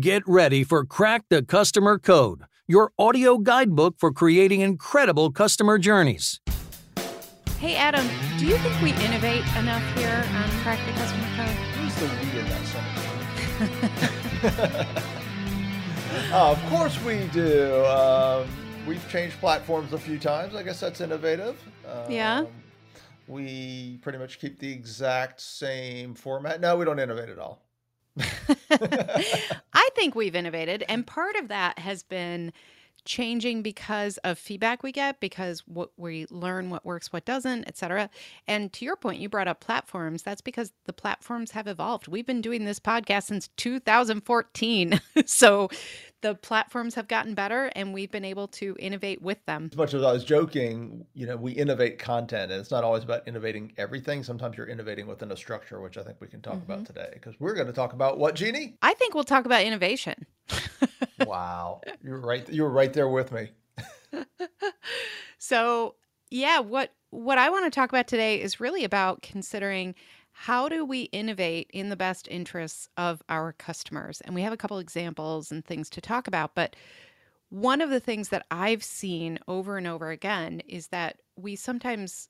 Get ready for Crack the Customer Code, your audio guidebook for creating incredible customer journeys. Hey, Adam, do you think we innovate enough here on Crack the Customer Code? Who's the we in that sentence? uh, of course we do. Um, we've changed platforms a few times. I guess that's innovative. Um, Yeah. We pretty much keep the exact same format. No, we don't innovate at all. I think we've innovated, and part of that has been changing because of feedback we get because what we learn what works what doesn't etc and to your point you brought up platforms. That's because the platforms have evolved. We've been doing this podcast since 2014 so the platforms have gotten better and we've been able to innovate with them As much as I was joking, you know, we innovate content, and it's not always about innovating everything. Sometimes you're innovating within a structure, which I think we can talk about mm-hmm. today. Because we're going to talk about what, Jeannie? i think we'll talk about innovation wow, You're right. You were right there with me. So, yeah, what what I want to talk about today is really about considering how do we innovate in the best interests of our customers. And we have a couple examples and things to talk about, but one of the things that I've seen over and over again is that we sometimes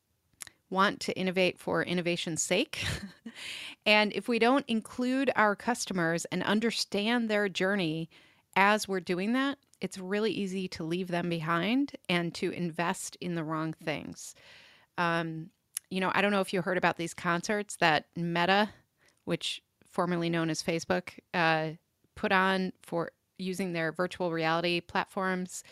want to innovate for innovation's sake. and if we don't include our customers and understand their journey as we're doing that, it's really easy to leave them behind and to invest in the wrong things. Um, you know, I don't know if you heard about these concerts that Meta, which formerly known as Facebook, uh, put on for using their virtual reality platforms.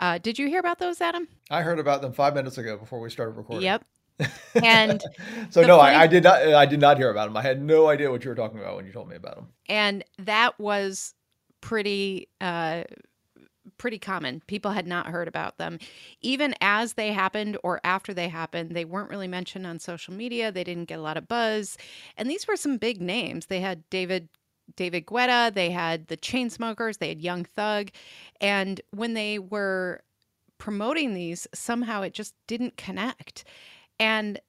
Uh, did you hear about those, Adam? I heard about them five minutes ago before we started recording. Yep. And so no, funny- I, I did not. I did not hear about them. I had no idea what you were talking about when you told me about them. and that was pretty uh pretty common. People had not heard about them. Even as they happened or after they happened they weren't really mentioned on social media. They didn't get a lot of buzz. And these were some big names. They had david david guetta. They had the chainsmokers they had young thug. And when they were promoting these somehow it just didn't connect. And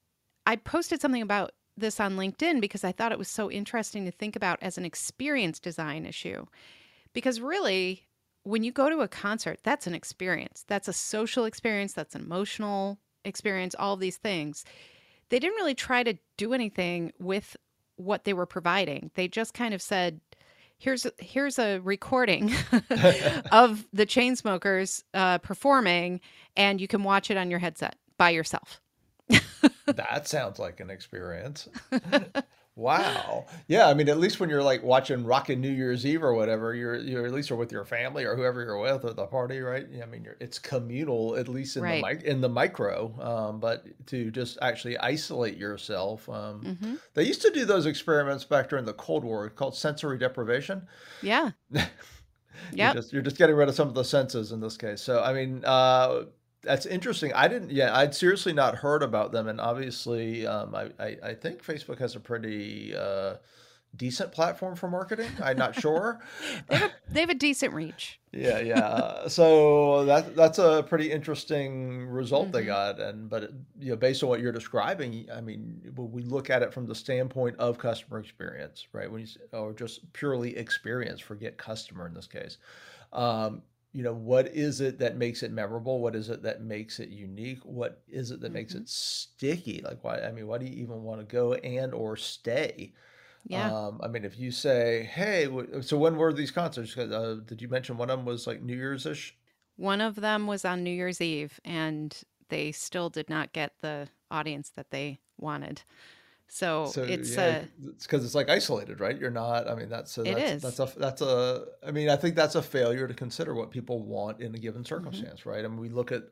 I posted something about this on LinkedIn because I thought it was so interesting to think about as an experience design issue. Because really, when you go to a concert, that's an experience. That's a social experience, that's an emotional experience, all these things. They didn't really try to do anything with what they were providing. They just kind of said, here's here's a recording of the Chainsmokers uh, performing, and you can watch it on your headset by yourself. that sounds like an experience. wow. Yeah, I mean, at least when you're like watching Rockin' New Year's Eve or whatever, you're you're at least are with your family or whoever you're with at the party, right? Yeah, I mean, you're, it's communal at least in Right. the in the micro. Um, but to just actually isolate yourself, um, Mm-hmm. they used to do those experiments back during the Cold War called sensory deprivation. Yeah. You're just you're just getting rid of some of the senses in this case. So I mean, uh, that's interesting. I didn't. Yeah, I'd seriously not heard about them, and obviously, um, I, I I think Facebook has a pretty uh, decent platform for marketing. I'm not sure. They have, a, they have a decent reach. yeah, yeah. So that that's a pretty interesting result they got, and but it, you know, based on what you're describing, I mean, when we look at it from the standpoint of customer experience, right? When you or just purely experience, forget customer in this case. Um, you know, what is it that makes it memorable? What is it that makes it unique? What is it that makes it sticky? Like, why? I mean, why do you even want to go and or stay? Yeah. Um, I mean, if you say, "Hey," so when were these concerts? Uh, did you mention one of them was like New Year's ish? One of them was on New Year's Eve, and they still did not get the audience that they wanted. So, so it's yeah, a, it's because it's like isolated, right? You're not. I mean, that's a, that's, is. that's a that's a. I mean, I think that's a failure to consider what people want in a given mm-hmm. circumstance, mm-hmm. right? I mean, we look at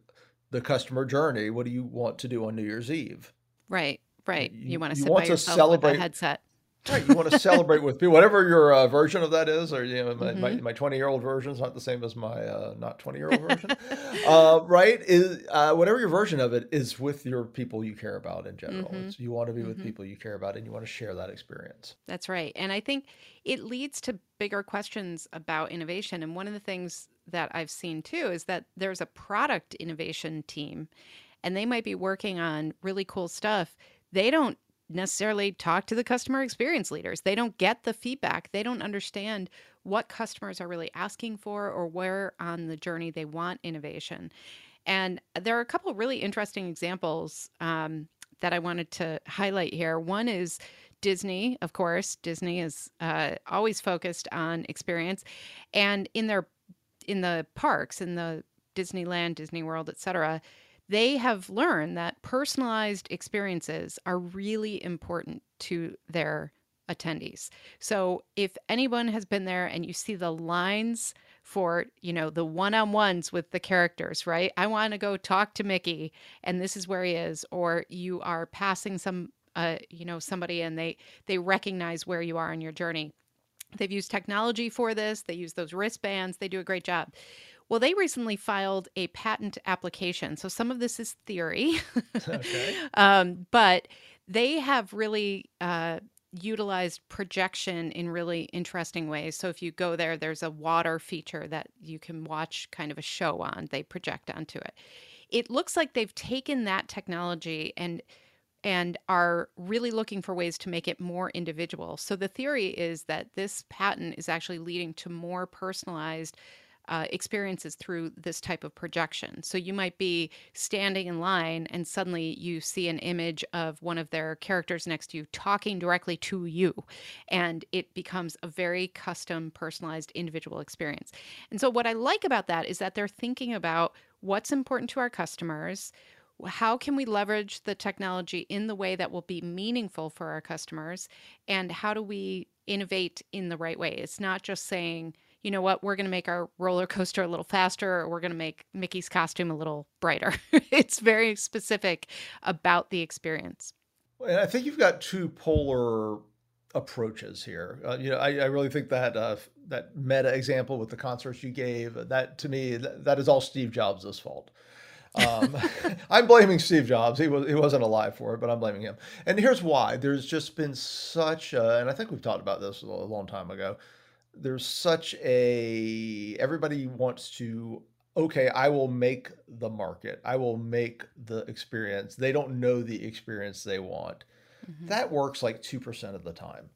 the customer journey. What do you want to do on New Year's Eve? Right, right. You, you want to sit want by to yourself celebrate, headset. Right, you want to celebrate with people, whatever your uh, version of that is, or you know, my, mm-hmm. my, 20 year old version is not the same as my uh, not 20 year old version, uh, right? Is uh, whatever your version of it is with your people you care about in general. Mm-hmm. you want to be with mm-hmm. people you care about, and you want to share that experience. That's right, and I think it leads to bigger questions about innovation. And one of the things that I've seen too is that there's a product innovation team, and they might be working on really cool stuff. They don't necessarily talk to the customer experience leaders. They don't get the feedback. They don't understand what customers are really asking for or where on the journey they want innovation. And there are a couple really interesting examples um, that I wanted to highlight here. One is Disney, of course. Disney is uh, always focused on experience, and in their in the parks, in the Disneyland, Disney World, etc they have learned that personalized experiences are really important to their attendees. So if anyone has been there and you see the lines for, you know, the one-on-ones with the characters, right? I want to go talk to Mickey and this is where he is or you are passing some uh, you know, somebody and they they recognize where you are in your journey. They've used technology for this. They use those wristbands. They do a great job. Well, they recently filed a patent application. So some of this is theory, okay. um, but they have really uh, utilized projection in really interesting ways. So if you go there, there's a water feature that you can watch kind of a show on. They project onto it. It looks like they've taken that technology and and are really looking for ways to make it more individual. So the theory is that this patent is actually leading to more personalized uh, experiences through this type of projection. So you might be standing in line and suddenly you see an image of one of their characters next to you talking directly to you. And it becomes a very custom, personalized, individual experience. And so what I like about that is that they're thinking about what's important to our customers. How can we leverage the technology in the way that will be meaningful for our customers? And how do we innovate in the right way? It's not just saying, you know what, we're going to make our roller coaster a little faster or we're going to make Mickey's costume a little brighter. it's very specific about the experience. I think you've got two polar approaches here. Uh, you know, I, I, really think that uh, that meta example with the concerts you gave, that to me, that, that is all Steve Jobs' fault. Um, I'm blaming Steve Jobs. He was he wasn't alive for it, but I'm blaming him. And here's why: there's just been such, a, and I think we've talked about this a long time ago there's such a everybody wants to okay i will make the market. I will make the experience. They don't know the experience they want. Mm-hmm. that works like 2% of the time.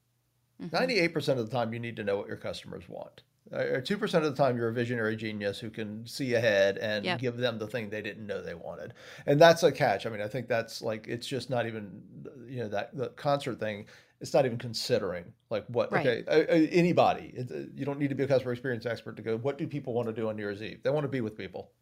Mm-hmm. 98% of the time you need to know what your customers want or 2% of the time you're a visionary genius who can see ahead and yep. give them the thing they didn't know they wanted and that's a catch i mean i think that's like it's just not even you know that the concert thing it's not even considering like what right. okay anybody uh, you don't need to be a customer experience expert to go what do people want to do on new year's eve they want to be with people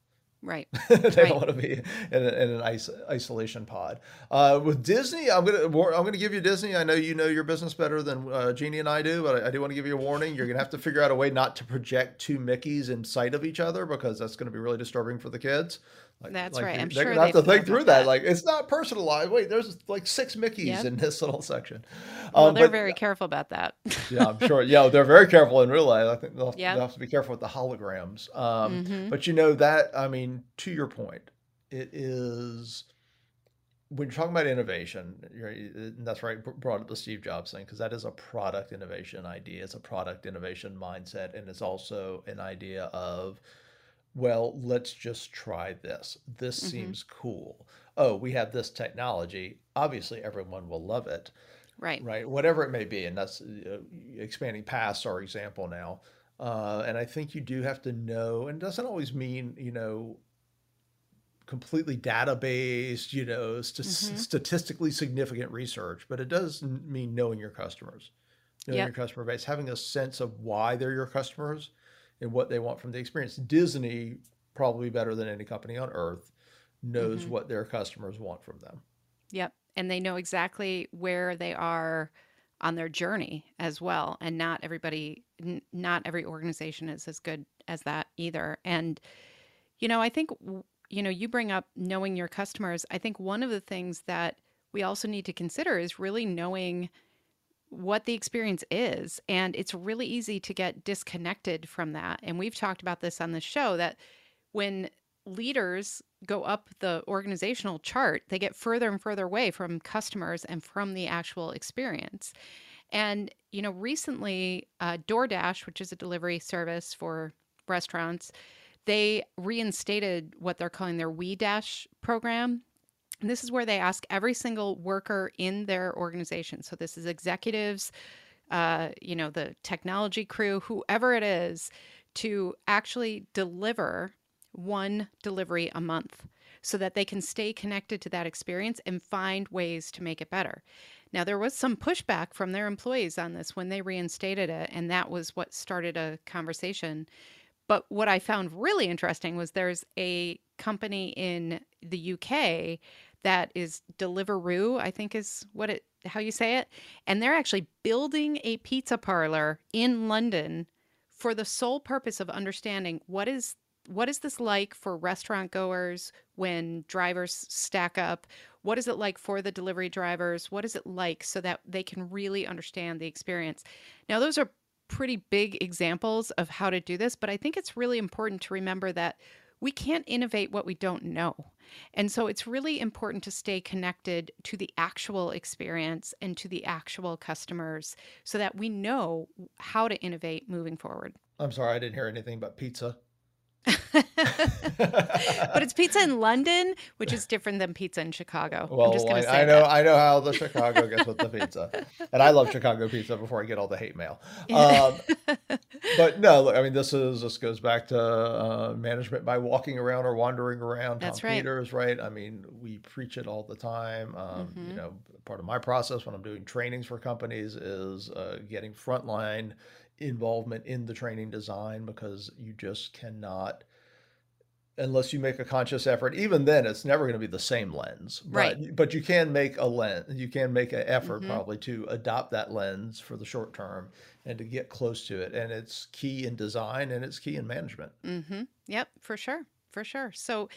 right. They right. don't want to be in, in an is- isolation pod. Uh, with disney i'm gonna i'm gonna give you disney. I know you know your business better than uh, jeannie and i do but I, I do want to give you a warning. You're gonna have to figure out a way not to project two mickeys in sight of each other because that's going to be really disturbing for the kids like, That's like right. I'm sure gonna have to think through that. that. Like it's not personalized. Wait, there's like six Mickey's yep. in this little section. Well, um, they're but, very careful about that. yeah, I'm sure. Yeah, they're very careful in real life. I think they'll, yep. they'll have to be careful with the holograms. Um, mm-hmm. But you know that. I mean, to your point, it is when you're talking about innovation, and that's right, brought up the Steve Jobs thing, because that is a product innovation idea. It's a product innovation mindset, and it's also an idea of well, let's just try this. This mm-hmm. seems cool. Oh, we have this technology. Obviously, everyone will love it. Right. Right. Whatever it may be. And that's uh, expanding past our example now. Uh, and I think you do have to know, and doesn't always mean, you know, completely data-based, you know, st- mm-hmm. statistically significant research, but it does mean knowing your customers. knowing Yep. your customer base, having a sense of why they're your customers and what they want from the experience. Disney, probably better than any company on earth, knows Mhm. what their customers want from them. Yep. And they know exactly where they are on their journey as well. And not everybody, n- not every organization is as good as that either. And, you know, I think, you know, you bring up knowing your customers. I think one of the things that we also need to consider is really knowing what the experience is. And it's really easy to get disconnected from that. And we've talked about this on the show that when leaders go up the organizational chart, they get further and further away from customers and from the actual experience. And, you know, recently, uh, DoorDash, which is a delivery service for restaurants, they reinstated what they're calling their We Dash program. And this is where they ask every single worker in their organization. So this is executives, uh, you know, the technology crew, whoever it is, to actually deliver one delivery a month so that they can stay connected to that experience and find ways to make it better. Now, there was some pushback from their employees on this when they reinstated it, and that was what started a conversation. But what I found really interesting was there's a company in the UK that is Deliveroo, I think is what it how you say it, and they're actually building a pizza parlor in London for the sole purpose of understanding what is what is this like for restaurant goers when drivers stack up? What is it like for the delivery drivers? What is it like so that they can really understand the experience? Now those are pretty big examples of how to do this but i think it's really important to remember that we can't innovate what we don't know and so it's really important to stay connected to the actual experience and to the actual customers so that we know how to innovate moving forward I'm sorry, I didn't hear anything but pizza. but it's pizza in London, which is different than pizza in Chicago. Well, I'm just going to I, say I know that. I know how the Chicago gets with the pizza, and I love Chicago pizza before I get all the hate mail. Um, but no, look, I mean, this is this goes back to uh, management by walking around or wandering around. That's Tom right. Peters, right? I mean, we preach it all the time. Um, You Mhm. know, part of my process when I'm doing trainings for companies is uh, getting frontline involvement in the training design because you just cannot unless you make a conscious effort even then it's never going to be the same lens Right. but you can make a lens you can make an effort Mhm. probably to adopt that lens for the short term and to get close to it and it's key in design and it's key in management Mm-hmm. Yep, for sure. For sure. So,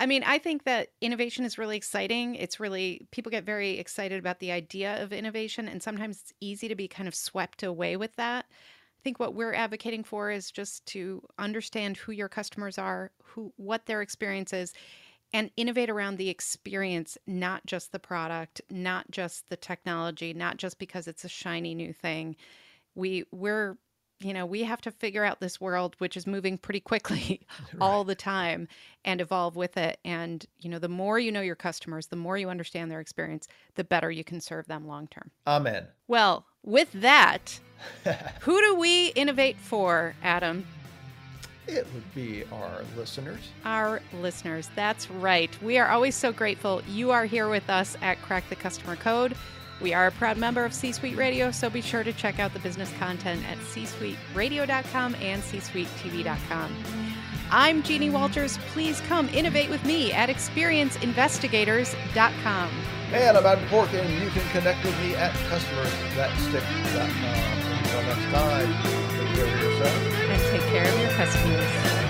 I mean, I think that innovation is really exciting. It's really, people get very excited about the idea of innovation, and sometimes it's easy to be kind of swept away with that. I think what we're advocating for is just to understand who your customers are, who what their experience is, and innovate around the experience, not just the product, not just the technology, not just because it's a shiny new thing. We we're you know, we have to figure out this world which is moving pretty quickly all the time and evolve with it. And, you know, the more you know your customers, the more you understand their experience, the better you can serve them long term. amen Well, with that, who do we innovate for, Adam? it would be our listeners Our listeners. That's right. We are always so grateful you are here with us at Crack the Customer Code. We are a proud member of C Suite Radio, so be sure to check out the business content at csuiteradio.com and csuitetv.com. I'm Jeannie Walters. Please come innovate with me at experienceinvestigators.com. and i'm adam toporek you can connect with me at customersthatstick.com until next time take care of yourself And take care of your customers.